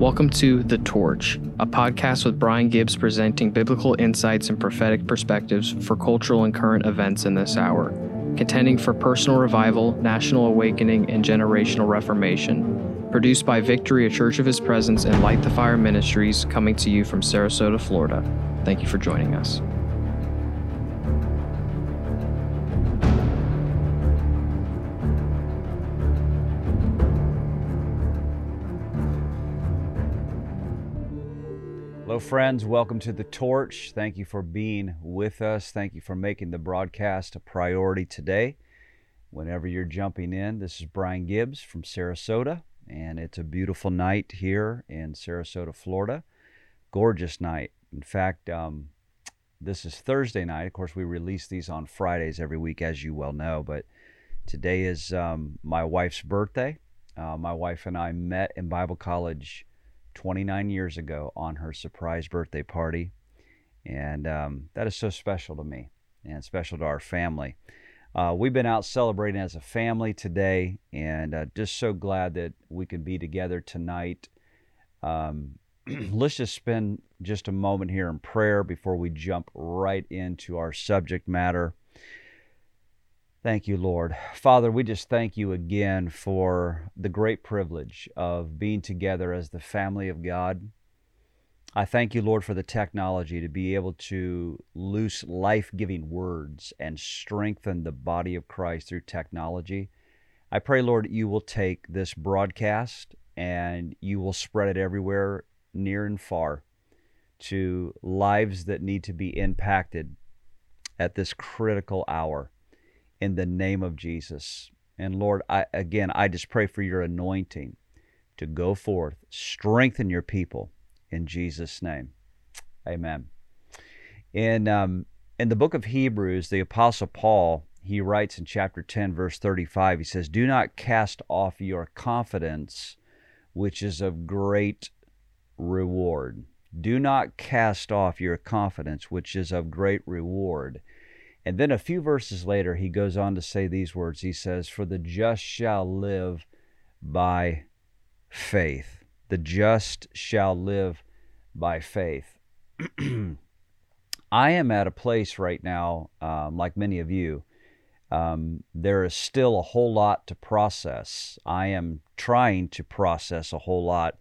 Welcome to The Torch, a podcast with Brian Gibbs presenting biblical insights and prophetic perspectives for cultural and current events in this hour, contending for personal revival, national awakening, and generational reformation. Produced by Victory, a Church of His Presence, and Light the Fire Ministries, coming to you from Sarasota, Florida. Thank you for joining us. Friends. Welcome to The Torch. Thank you for being with us. Thank you for making the broadcast a priority today. Whenever you're jumping in, this is Brian Gibbs from Sarasota, and it's a beautiful night here in Sarasota, Florida. Gorgeous night. In fact, um, this is Thursday night. Of course, we release these on Fridays every week, as you well know, but today is um, my wife's birthday. Uh, my wife and I met in Bible college 29 years ago on her surprise birthday party. And um, that is so special to me and special to our family. Uh, we've been out celebrating as a family today and uh, just so glad that we can be together tonight. Um, let's just spend just a moment here in prayer before we jump right into our subject matter. Thank you, Lord. Father, we just thank you again for the great privilege of being together as the family of God. I thank you, Lord, for the technology to be able to loose life giving words and strengthen the body of Christ through technology. I pray, Lord, you will take this broadcast and you will spread it everywhere, near and far, to lives that need to be impacted at this critical hour in the name of Jesus. And Lord, I again, I just pray for your anointing to go forth, strengthen your people in Jesus' name. Amen. In um, in the book of Hebrews, the apostle Paul he writes in chapter 10 verse 35 he says do not cast off your confidence which is of great reward do not cast off your confidence which is of great reward and then a few verses later, he goes on to say these words. He says, For the just shall live by faith. The just shall live by faith. I am at a place right now, um, like many of you, um, there is still a whole lot to process. I am trying to process a whole lot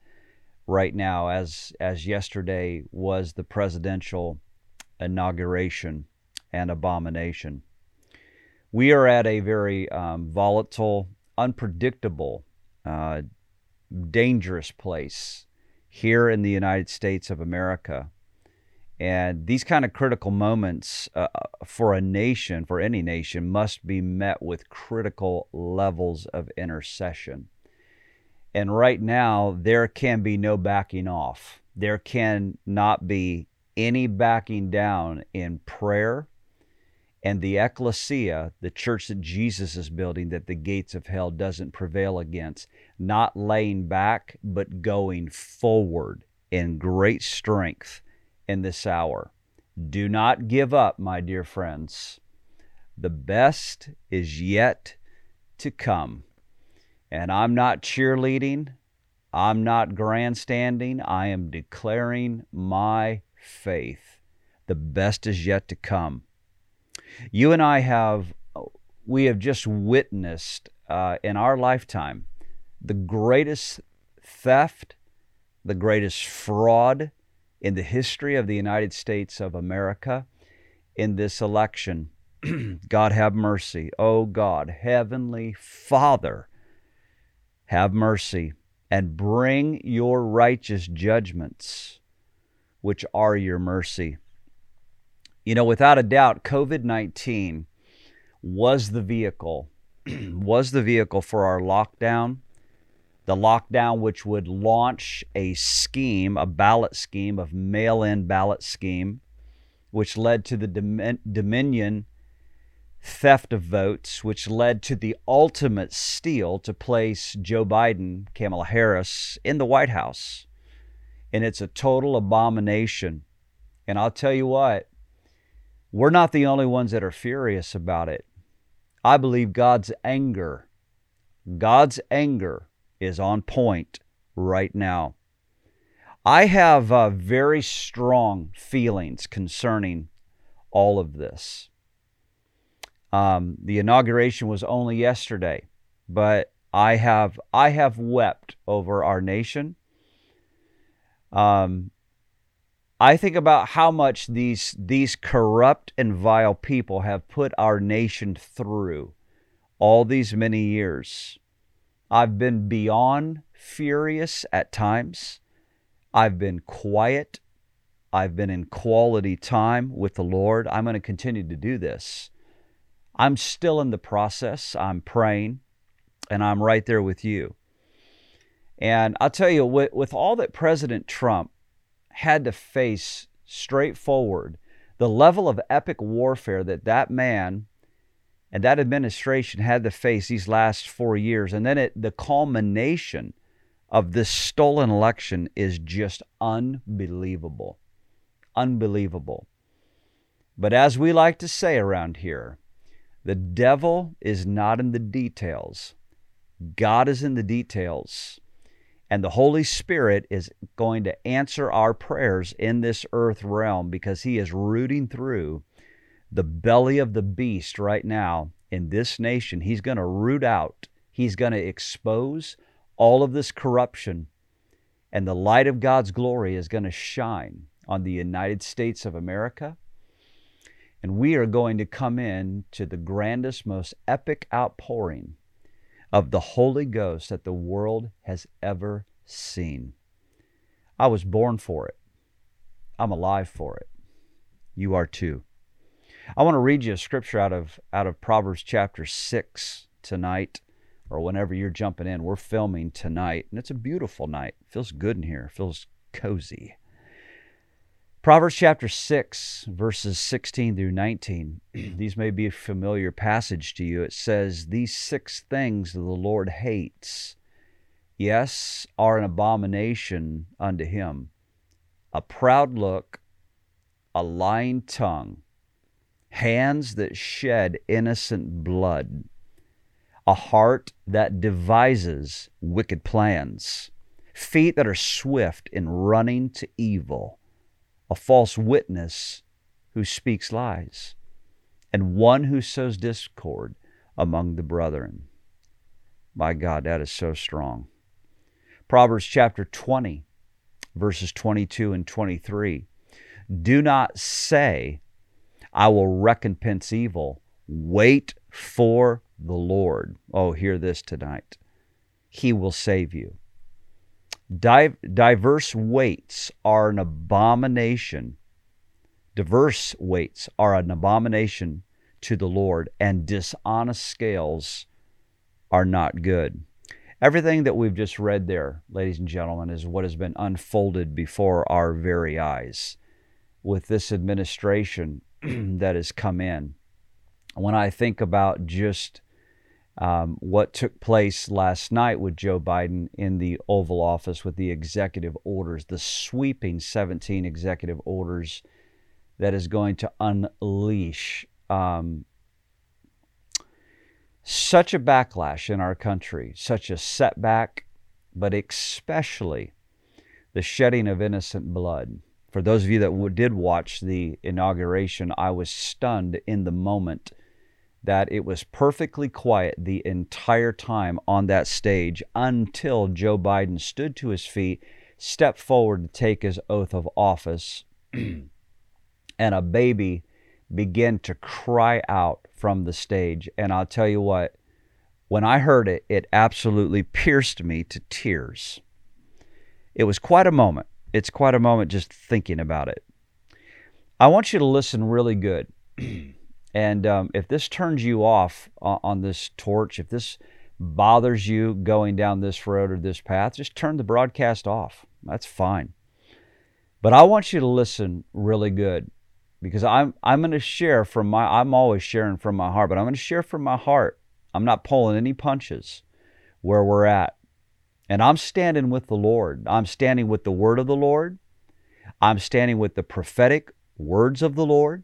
right now, as as yesterday was the presidential inauguration and abomination. We are at a very um, volatile, unpredictable, uh, dangerous place here in the United States of America. And these kind of critical moments uh, for a nation, for any nation, must be met with critical levels of intercession. And right now, there can be no backing off. There can not be any backing down in prayer and the ecclesia, the church that Jesus is building, that the gates of hell doesn't prevail against, not laying back, but going forward in great strength in this hour. Do not give up, my dear friends. The best is yet to come. And I'm not cheerleading, I'm not grandstanding, I am declaring my faith. The best is yet to come. You and I have, we have just witnessed uh, in our lifetime the greatest theft, the greatest fraud in the history of the United States of America in this election. God have mercy. Oh God, Heavenly Father, have mercy and bring your righteous judgments, which are your mercy. You know, without a doubt, COVID 19 was the vehicle, was the vehicle for our lockdown. The lockdown, which would launch a scheme, a ballot scheme of mail in ballot scheme, which led to the Dominion theft of votes, which led to the ultimate steal to place Joe Biden, Kamala Harris in the White House. And it's a total abomination. And I'll tell you what, we're not the only ones that are furious about it. I believe God's anger, God's anger is on point right now. I have uh, very strong feelings concerning all of this. Um, the inauguration was only yesterday, but I have I have wept over our nation. Um, I think about how much these these corrupt and vile people have put our nation through all these many years. I've been beyond furious at times. I've been quiet. I've been in quality time with the Lord. I'm going to continue to do this. I'm still in the process. I'm praying, and I'm right there with you. And I'll tell you, with, with all that President Trump had to face straightforward, the level of epic warfare that that man and that administration had to face these last four years, and then it, the culmination of this stolen election is just unbelievable. Unbelievable. But as we like to say around here, the devil is not in the details, God is in the details. And the Holy Spirit is going to answer our prayers in this earth realm because He is rooting through the belly of the beast right now in this nation. He's going to root out, He's going to expose all of this corruption, and the light of God's glory is going to shine on the United States of America. And we are going to come in to the grandest, most epic outpouring of the Holy Ghost that the world has ever seen. I was born for it. I'm alive for it. You are too. I want to read you a scripture out of out of Proverbs chapter 6 tonight or whenever you're jumping in. We're filming tonight and it's a beautiful night. It feels good in here. It feels cozy. Proverbs chapter 6, verses 16 through 19. These may be a familiar passage to you. It says, These six things the Lord hates, yes, are an abomination unto him a proud look, a lying tongue, hands that shed innocent blood, a heart that devises wicked plans, feet that are swift in running to evil a false witness who speaks lies, and one who sows discord among the brethren. My God, that is so strong. Proverbs chapter 20, verses 22 and 23. Do not say, I will recompense evil. Wait for the Lord. Oh, hear this tonight. He will save you diverse weights are an abomination. Diverse weights are an abomination to the Lord, and dishonest scales are not good. Everything that we've just read there, ladies and gentlemen, is what has been unfolded before our very eyes with this administration that has come in. When I think about just um, what took place last night with Joe Biden in the Oval Office with the executive orders, the sweeping 17 executive orders that is going to unleash um, such a backlash in our country, such a setback, but especially the shedding of innocent blood. For those of you that did watch the inauguration, I was stunned in the moment that it was perfectly quiet the entire time on that stage until Joe Biden stood to his feet, stepped forward to take his oath of office, and a baby began to cry out from the stage. And I'll tell you what, when I heard it, it absolutely pierced me to tears. It was quite a moment. It's quite a moment just thinking about it. I want you to listen really good. And um, if this turns you off on, on this torch, if this bothers you going down this road or this path, just turn the broadcast off. That's fine. But I want you to listen really good because I'm I'm going to share from my I'm always sharing from my heart, but I'm going to share from my heart. I'm not pulling any punches where we're at. And I'm standing with the Lord. I'm standing with the word of the Lord. I'm standing with the prophetic words of the Lord.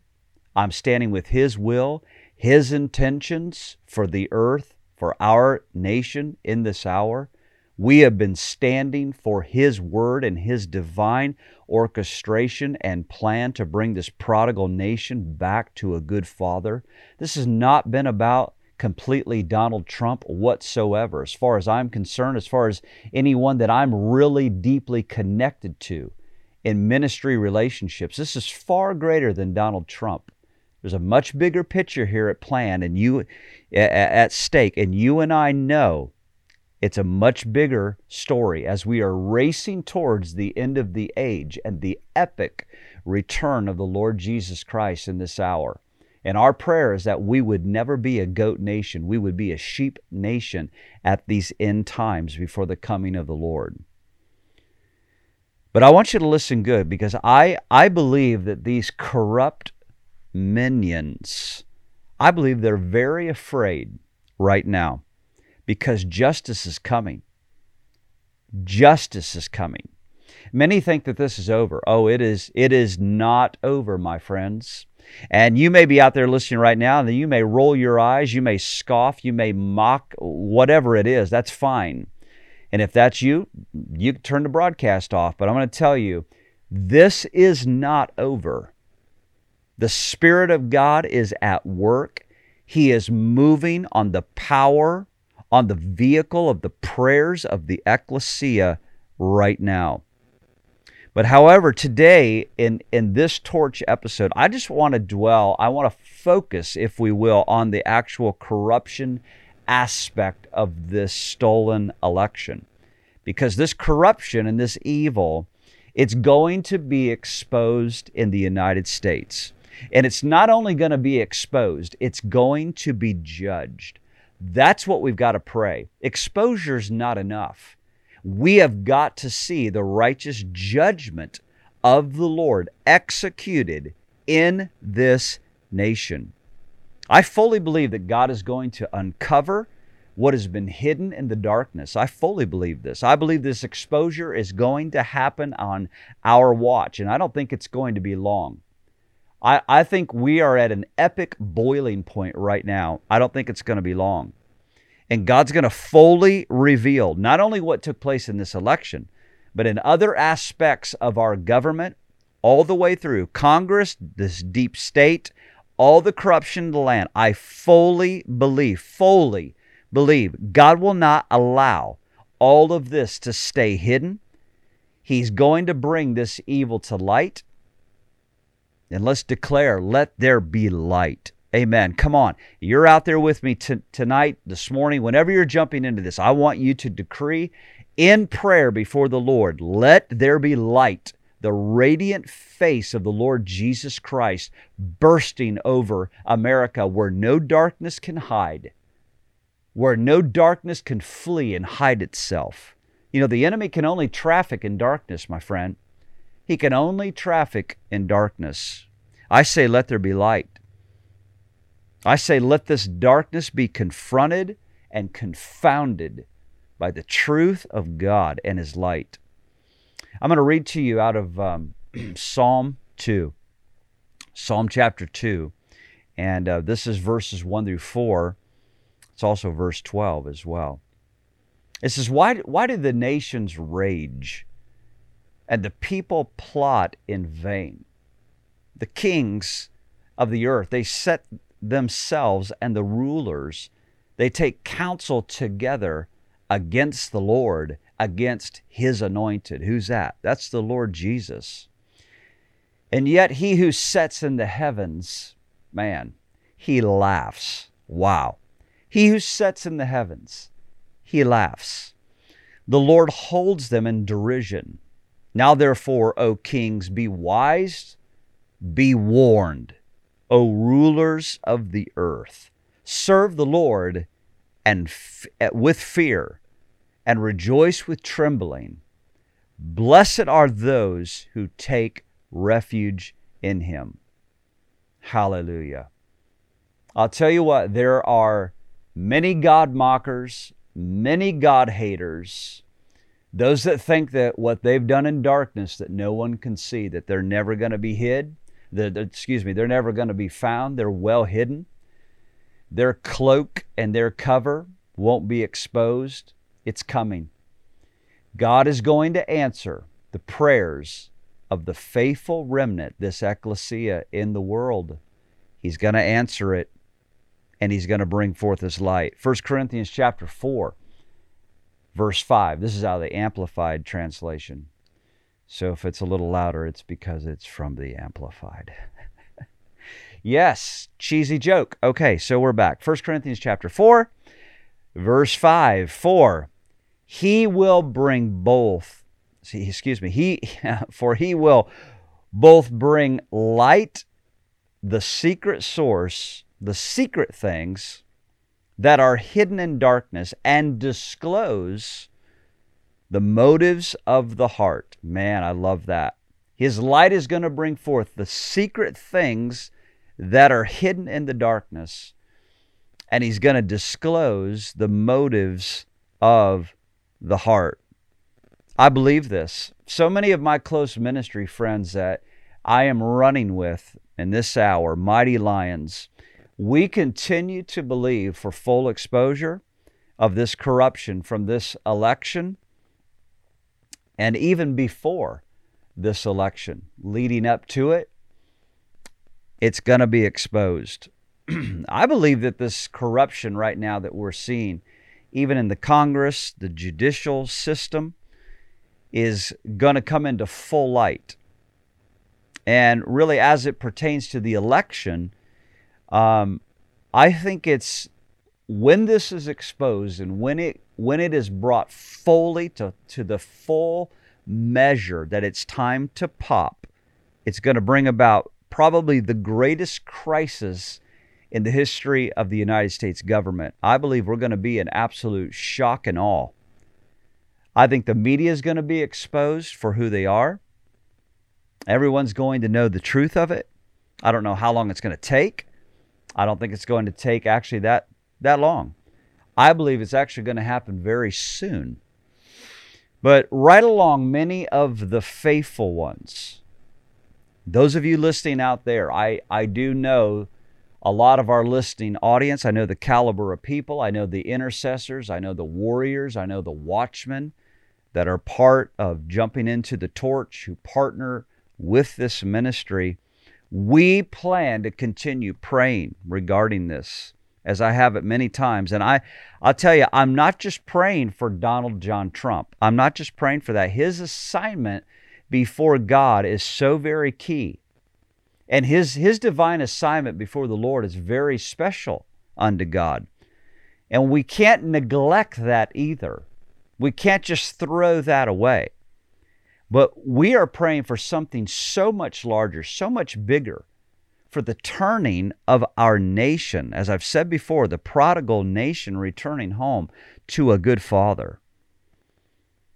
I'm standing with His will, His intentions for the earth, for our nation in this hour. We have been standing for His word and His divine orchestration and plan to bring this prodigal nation back to a good father. This has not been about completely Donald Trump whatsoever, as far as I'm concerned, as far as anyone that I'm really deeply connected to in ministry relationships. This is far greater than Donald Trump. There's a much bigger picture here at plan and you at stake, and you and I know it's a much bigger story as we are racing towards the end of the age and the epic return of the Lord Jesus Christ in this hour. And our prayer is that we would never be a goat nation. We would be a sheep nation at these end times before the coming of the Lord. But I want you to listen good because I, I believe that these corrupt minions, I believe they're very afraid right now because justice is coming. Justice is coming. Many think that this is over. Oh, it is it is not over, my friends. And you may be out there listening right now, and you may roll your eyes, you may scoff, you may mock, whatever it is. That's fine. And if that's you, you turn the broadcast off. But I'm going to tell you, this is not over. The Spirit of God is at work. He is moving on the power on the vehicle of the prayers of the ecclesia right now. But however, today in, in this torch episode, I just want to dwell, I want to focus, if we will, on the actual corruption aspect of this stolen election. Because this corruption and this evil, it's going to be exposed in the United States. And it's not only going to be exposed, it's going to be judged. That's what we've got to pray. Exposure is not enough. We have got to see the righteous judgment of the Lord executed in this nation. I fully believe that God is going to uncover what has been hidden in the darkness. I fully believe this. I believe this exposure is going to happen on our watch, and I don't think it's going to be long. I, I think we are at an epic boiling point right now. I don't think it's going to be long. And God's going to fully reveal not only what took place in this election, but in other aspects of our government, all the way through Congress, this deep state, all the corruption in the land. I fully believe, fully believe God will not allow all of this to stay hidden. He's going to bring this evil to light. And let's declare, let there be light. Amen. Come on. You're out there with me t- tonight, this morning. Whenever you're jumping into this, I want you to decree in prayer before the Lord, let there be light, the radiant face of the Lord Jesus Christ bursting over America where no darkness can hide, where no darkness can flee and hide itself. You know, the enemy can only traffic in darkness, my friend. He can only traffic in darkness. I say, let there be light. I say, let this darkness be confronted and confounded by the truth of God and His light. I'm going to read to you out of um, Psalm 2, Psalm chapter 2. And uh, this is verses 1 through 4. It's also verse 12 as well. It says, Why, why do the nations rage and the people plot in vain. The kings of the earth, they set themselves and the rulers, they take counsel together against the Lord, against his anointed. Who's that? That's the Lord Jesus. And yet he who sets in the heavens, man, he laughs. Wow. He who sets in the heavens, he laughs. The Lord holds them in derision. Now, therefore, O kings, be wise, be warned, O rulers of the earth. Serve the Lord and f- eh, with fear, and rejoice with trembling. Blessed are those who take refuge in him. Hallelujah. I'll tell you what, there are many God mockers, many God haters those that think that what they've done in darkness that no one can see, that they're never going to be hid, that, excuse me, they're never going to be found, they're well hidden. Their cloak and their cover won't be exposed. It's coming. God is going to answer the prayers of the faithful remnant, this ecclesia in the world. He's going to answer it and he's going to bring forth his light. 1 Corinthians chapter 4 verse 5. This is out of the amplified translation. So if it's a little louder, it's because it's from the amplified. yes, cheesy joke. Okay, so we're back. 1 Corinthians chapter 4 verse 5. 4 he will bring both see, excuse me he for he will both bring light the secret source the secret things that are hidden in darkness and disclose the motives of the heart man i love that his light is going to bring forth the secret things that are hidden in the darkness and he's going to disclose the motives of the heart. I believe this. So many of my close ministry friends that I am running with in this hour, Mighty Lions, we continue to believe for full exposure of this corruption from this election and even before this election, leading up to it, it's going to be exposed. I believe that this corruption right now that we're seeing even in the Congress, the judicial system, is going to come into full light. And really, as it pertains to the election, um, I think it's when this is exposed and when it when it is brought fully to, to the full measure that it's time to pop, it's going to bring about probably the greatest crisis in the history of the United States government. I believe we're going to be in absolute shock and awe. I think the media is going to be exposed for who they are. Everyone's going to know the truth of it. I don't know how long it's going to take. I don't think it's going to take actually that that long. I believe it's actually going to happen very soon. But right along many of the faithful ones, those of you listening out there, I, I do know a lot of our listening audience. I know the caliber of people. I know the intercessors. I know the warriors. I know the watchmen that are part of jumping into the torch who partner with this ministry. We plan to continue praying regarding this as I have it many times. And I, I'll tell you, I'm not just praying for Donald John Trump. I'm not just praying for that. His assignment before God is so very key. And his, his divine assignment before the Lord is very special unto God. And we can't neglect that either. We can't just throw that away. But we are praying for something so much larger, so much bigger, for the turning of our nation. As I've said before, the prodigal nation returning home to a good father.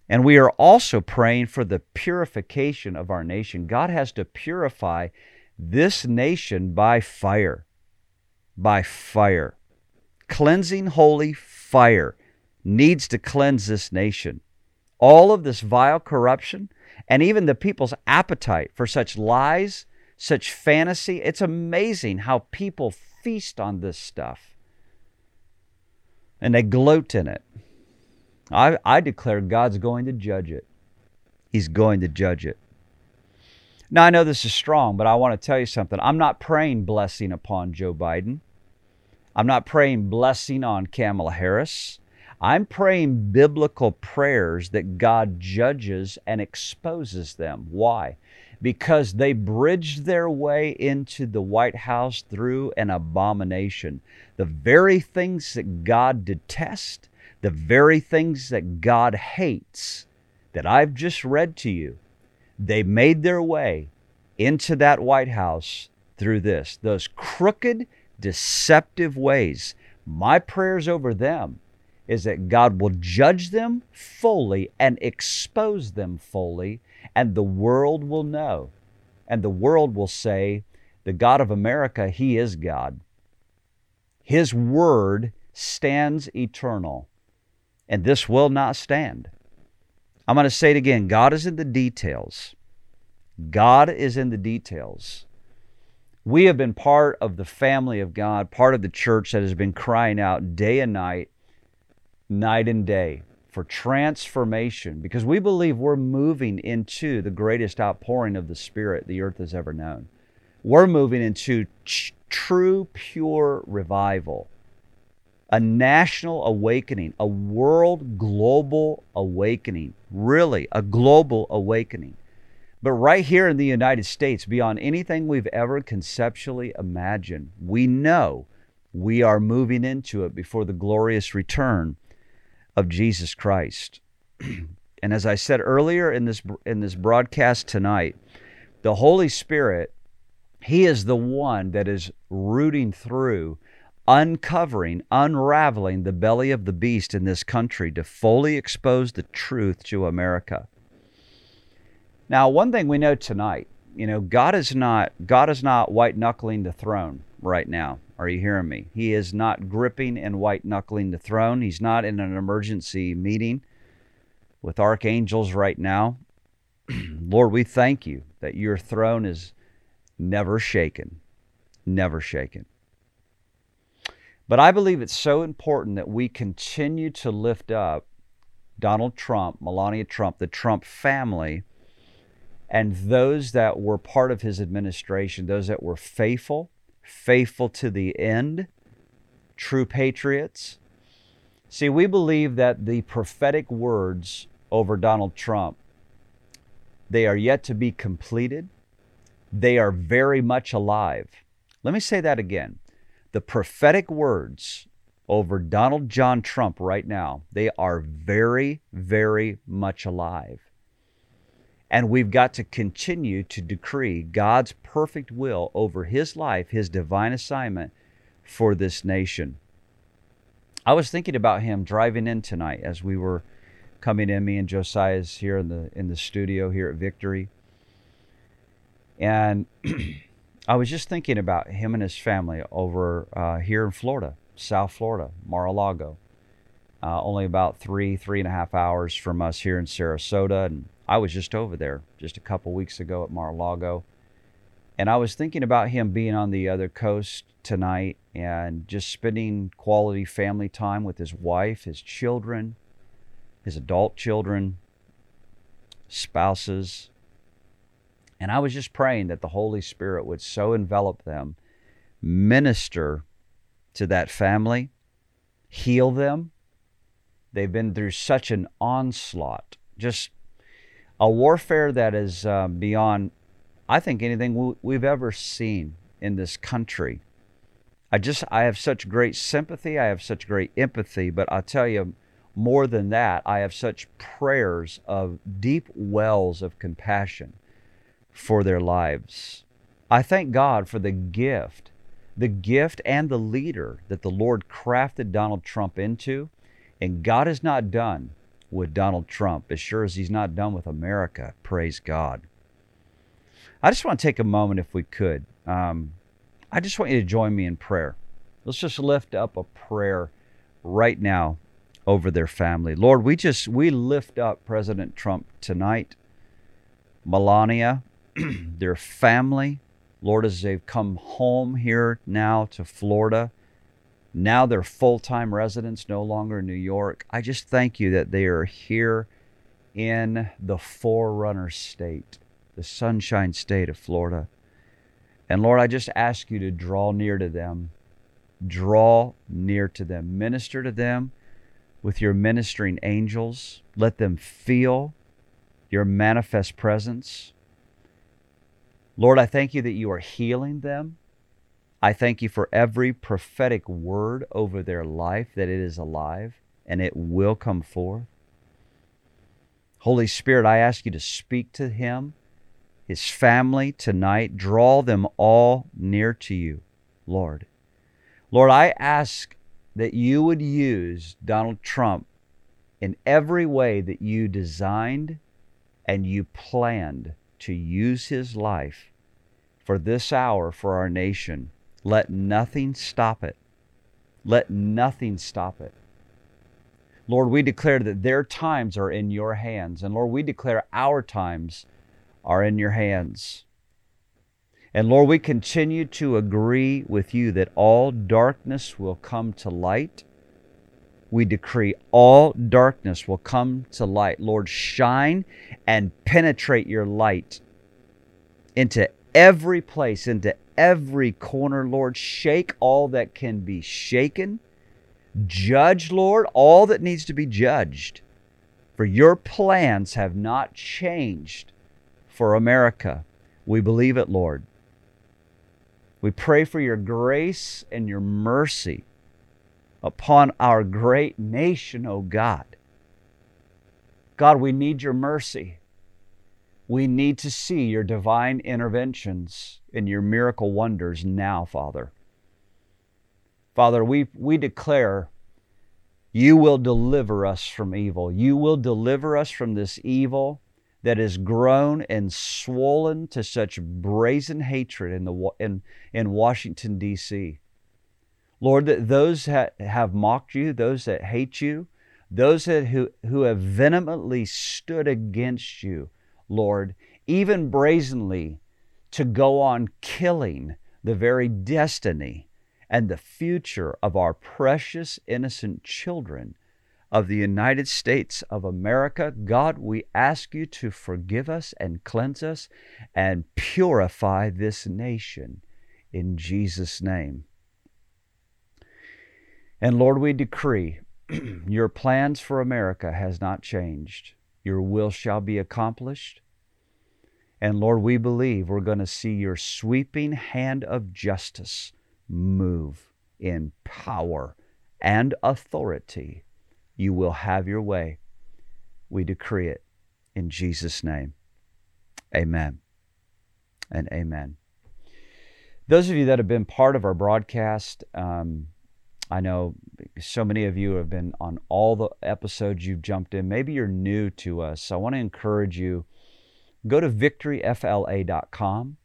And we are also praying for the purification of our nation. God has to purify this nation by fire. By fire. Cleansing holy fire needs to cleanse this nation. All of this vile corruption and even the people's appetite for such lies, such fantasy, it's amazing how people feast on this stuff and they gloat in it. I, I declare God's going to judge it. He's going to judge it. Now, I know this is strong, but I want to tell you something. I'm not praying blessing upon Joe Biden. I'm not praying blessing on Kamala Harris. I'm praying biblical prayers that God judges and exposes them. Why? Because they bridged their way into the White House through an abomination. The very things that God detests, the very things that God hates, that I've just read to you they made their way into that White House through this, those crooked, deceptive ways. My prayers over them is that God will judge them fully and expose them fully, and the world will know. And the world will say, The God of America, He is God. His word stands eternal, and this will not stand. I'm going to say it again God is in the details. God is in the details. We have been part of the family of God, part of the church that has been crying out day and night, night and day, for for transformation because we believe we're moving into the greatest outpouring of the Spirit the earth has ever known. We're moving into true, pure revival, a national awakening, a world global awakening, really, a global awakening. But right here in the United States, beyond anything we've ever conceptually imagined, we know we are moving into it before the glorious return of Jesus Christ. and as I said earlier in this in this broadcast tonight, the Holy Spirit, he is the one that is rooting through uncovering, unraveling the belly of the beast in this country to fully expose the truth to America. Now, one thing we know tonight, you know, God is not God is not white knuckling the throne right now. Are you hearing me? He is not gripping and white knuckling the throne. He's not in an emergency meeting with archangels right now. Lord, we thank you that your throne is never shaken, never shaken. But I believe it's so important that we continue to lift up Donald Trump, Melania Trump, the Trump family and those that were part of his administration, those that were faithful, faithful to the end, true patriots. See, we believe that the prophetic words over Donald Trump, they are yet to be completed. They are very much alive. Let me say that again. The prophetic words over Donald John Trump right now, they are very, very much alive. And we've got to continue to decree God's perfect will over his life, his divine assignment for this nation. I was thinking about him driving in tonight as we were coming in, me and Josiah's here in the in the studio here at Victory. And I was just thinking about him and his family over uh, here in Florida, South Florida, Mar-a-Lago. Uh, only about three, three and a half hours from us here in Sarasota. And I was just over there just a couple weeks ago at Mar-a-Lago. And I was thinking about him being on the other coast tonight and just spending quality family time with his wife, his children, his adult children, spouses. And I was just praying that the Holy Spirit would so envelop them, minister to that family, heal them. They've been through such an onslaught, just a warfare that is uh, beyond, I think, anything we've ever seen in this country. I just, I have such great sympathy. I have such great empathy. But I'll tell you, more than that, I have such prayers of deep wells of compassion for their lives. I thank God for the gift, the gift and the leader that the Lord crafted Donald Trump into. And God is not done with Donald Trump, as sure as he's not done with America. Praise God. I just want to take a moment, if we could. Um, I just want you to join me in prayer. Let's just lift up a prayer right now over their family. Lord, we just we lift up President Trump tonight, Melania, their family. Lord, as they've come home here now to Florida, now they're full time residents, no longer in New York. I just thank you that they are here in the forerunner state, the sunshine state of Florida. And Lord, I just ask you to draw near to them. Draw near to them. Minister to them with your ministering angels. Let them feel your manifest presence. Lord, I thank you that you are healing them. I thank you for every prophetic word over their life, that it is alive and it will come forth. Holy Spirit, I ask you to speak to him, his family tonight. Draw them all near to you, Lord. Lord, I ask that you would use Donald Trump in every way that you designed and you planned to use his life for this hour for our nation let nothing stop it. Let nothing stop it. Lord, we declare that their times are in your hands. And Lord, we declare our times are in your hands. And Lord, we continue to agree with you that all darkness will come to light we decree all darkness will come to light. Lord, shine and penetrate your light into every place, into every corner, Lord. Shake all that can be shaken. Judge, Lord, all that needs to be judged. For your plans have not changed for America. We believe it, Lord. We pray for your grace and your mercy upon our great nation, O oh God. God, we need your mercy. We need to see your divine interventions and your miracle wonders now, Father. Father, we, we declare you will deliver us from evil. You will deliver us from this evil that has grown and swollen to such brazen hatred in, the, in, in Washington, D.C. Lord, that those that have mocked you, those that hate you, those that who, who have vehemently stood against you, Lord, even brazenly to go on killing the very destiny and the future of our precious innocent children of the United States of America. God, we ask you to forgive us and cleanse us and purify this nation in Jesus' name. And Lord, we decree your plans for America has not changed. Your will shall be accomplished. And Lord, we believe we're going to see your sweeping hand of justice move in power and authority. You will have your way. We decree it in Jesus' name. Amen and amen. Those of you that have been part of our broadcast, um, I know so many of you have been on all the episodes you've jumped in. Maybe you're new to us. I want to encourage you go to victoryfla.com,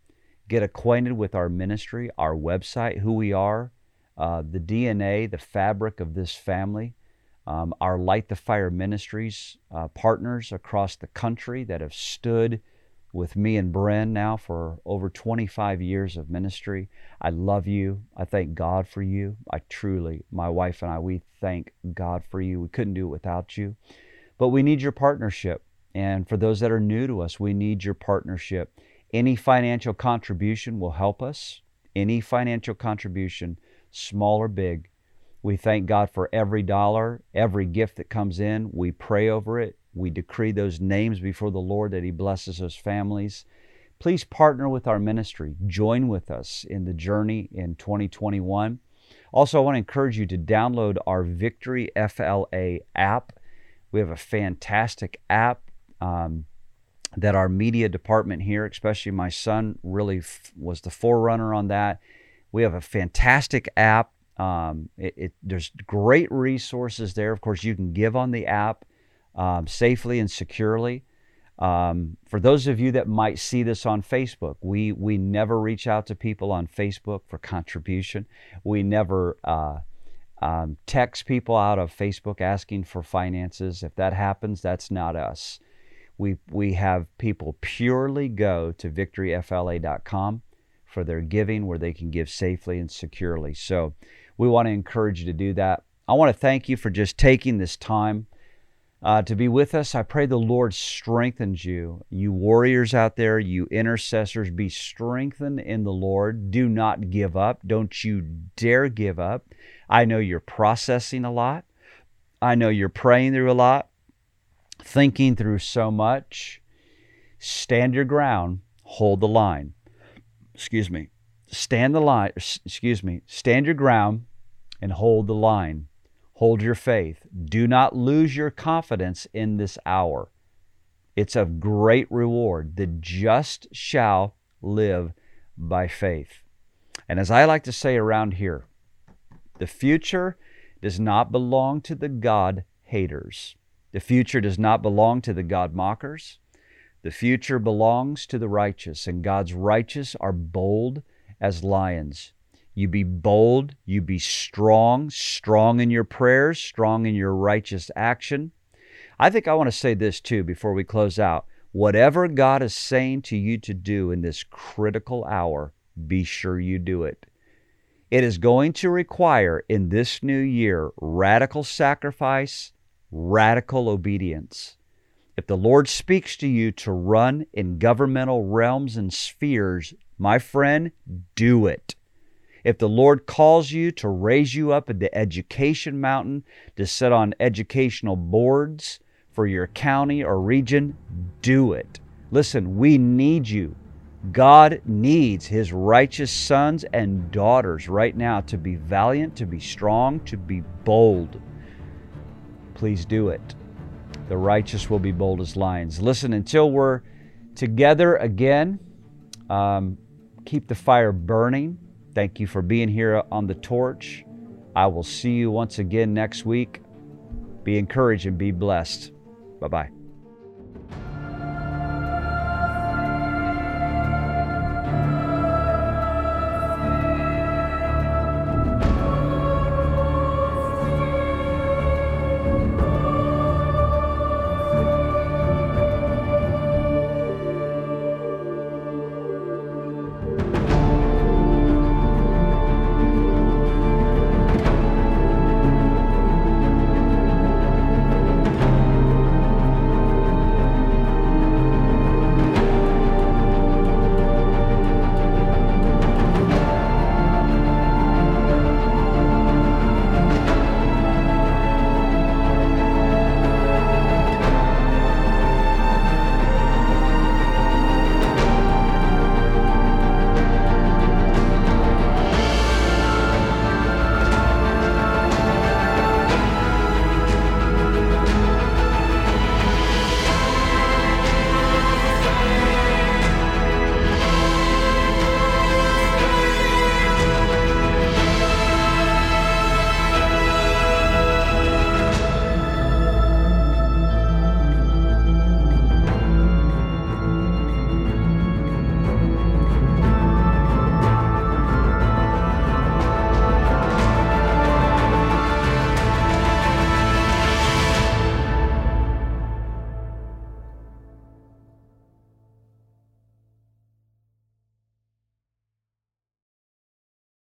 get acquainted with our ministry, our website, who we are, uh, the DNA, the fabric of this family, um, our Light the Fire Ministries uh, partners across the country that have stood with me and Bren now for over 25 years of ministry. I love you. I thank God for you. I truly, my wife and I, we thank God for you. We couldn't do it without you. But we need your partnership. And for those that are new to us, we need your partnership. Any financial contribution will help us. Any financial contribution, small or big. We thank God for every dollar, every gift that comes in. We pray over it. We decree those names before the Lord that He blesses those families. Please partner with our ministry. Join with us in the journey in 2021. Also, I want to encourage you to download our Victory FLA app. We have a fantastic app um, that our media department here, especially my son, really f- was the forerunner on that. We have a fantastic app. Um, it, it, there's great resources there. Of course, you can give on the app um, safely and securely. Um, for those of you that might see this on Facebook, we we never reach out to people on Facebook for contribution. We never uh, um, text people out of Facebook asking for finances. If that happens, that's not us. We we have people purely go to victoryfla.com for their giving, where they can give safely and securely. So we want to encourage you to do that. I want to thank you for just taking this time uh, to be with us. I pray the Lord strengthens you. You warriors out there, you intercessors, be strengthened in the Lord. Do not give up. Don't you dare give up. I know you're processing a lot. I know you're praying through a lot, thinking through so much. Stand your ground, hold the line. Excuse me. Stand the line, excuse me. Stand your ground and hold the line. Hold your faith. Do not lose your confidence in this hour. It's of great reward. The just shall live by faith. And as I like to say around here, the future does not belong to the God haters. The future does not belong to the God mockers. The future belongs to the righteous, and God's righteous are bold as lions. You be bold, you be strong, strong in your prayers, strong in your righteous action. I think I want to say this too before we close out. Whatever God is saying to you to do in this critical hour, be sure you do it. It is going to require in this new year radical sacrifice, radical obedience. If the Lord speaks to you to run in governmental realms and spheres, my friend, do it. If the Lord calls you to raise you up in the education mountain, to sit on educational boards for your county or region, do it. Listen, we need you. God needs his righteous sons and daughters right now to be valiant, to be strong, to be bold. Please do it. The righteous will be bold as lions. Listen, until we're together again, um, keep the fire burning. Thank you for being here on the torch. I will see you once again next week. Be encouraged and be blessed. Bye bye.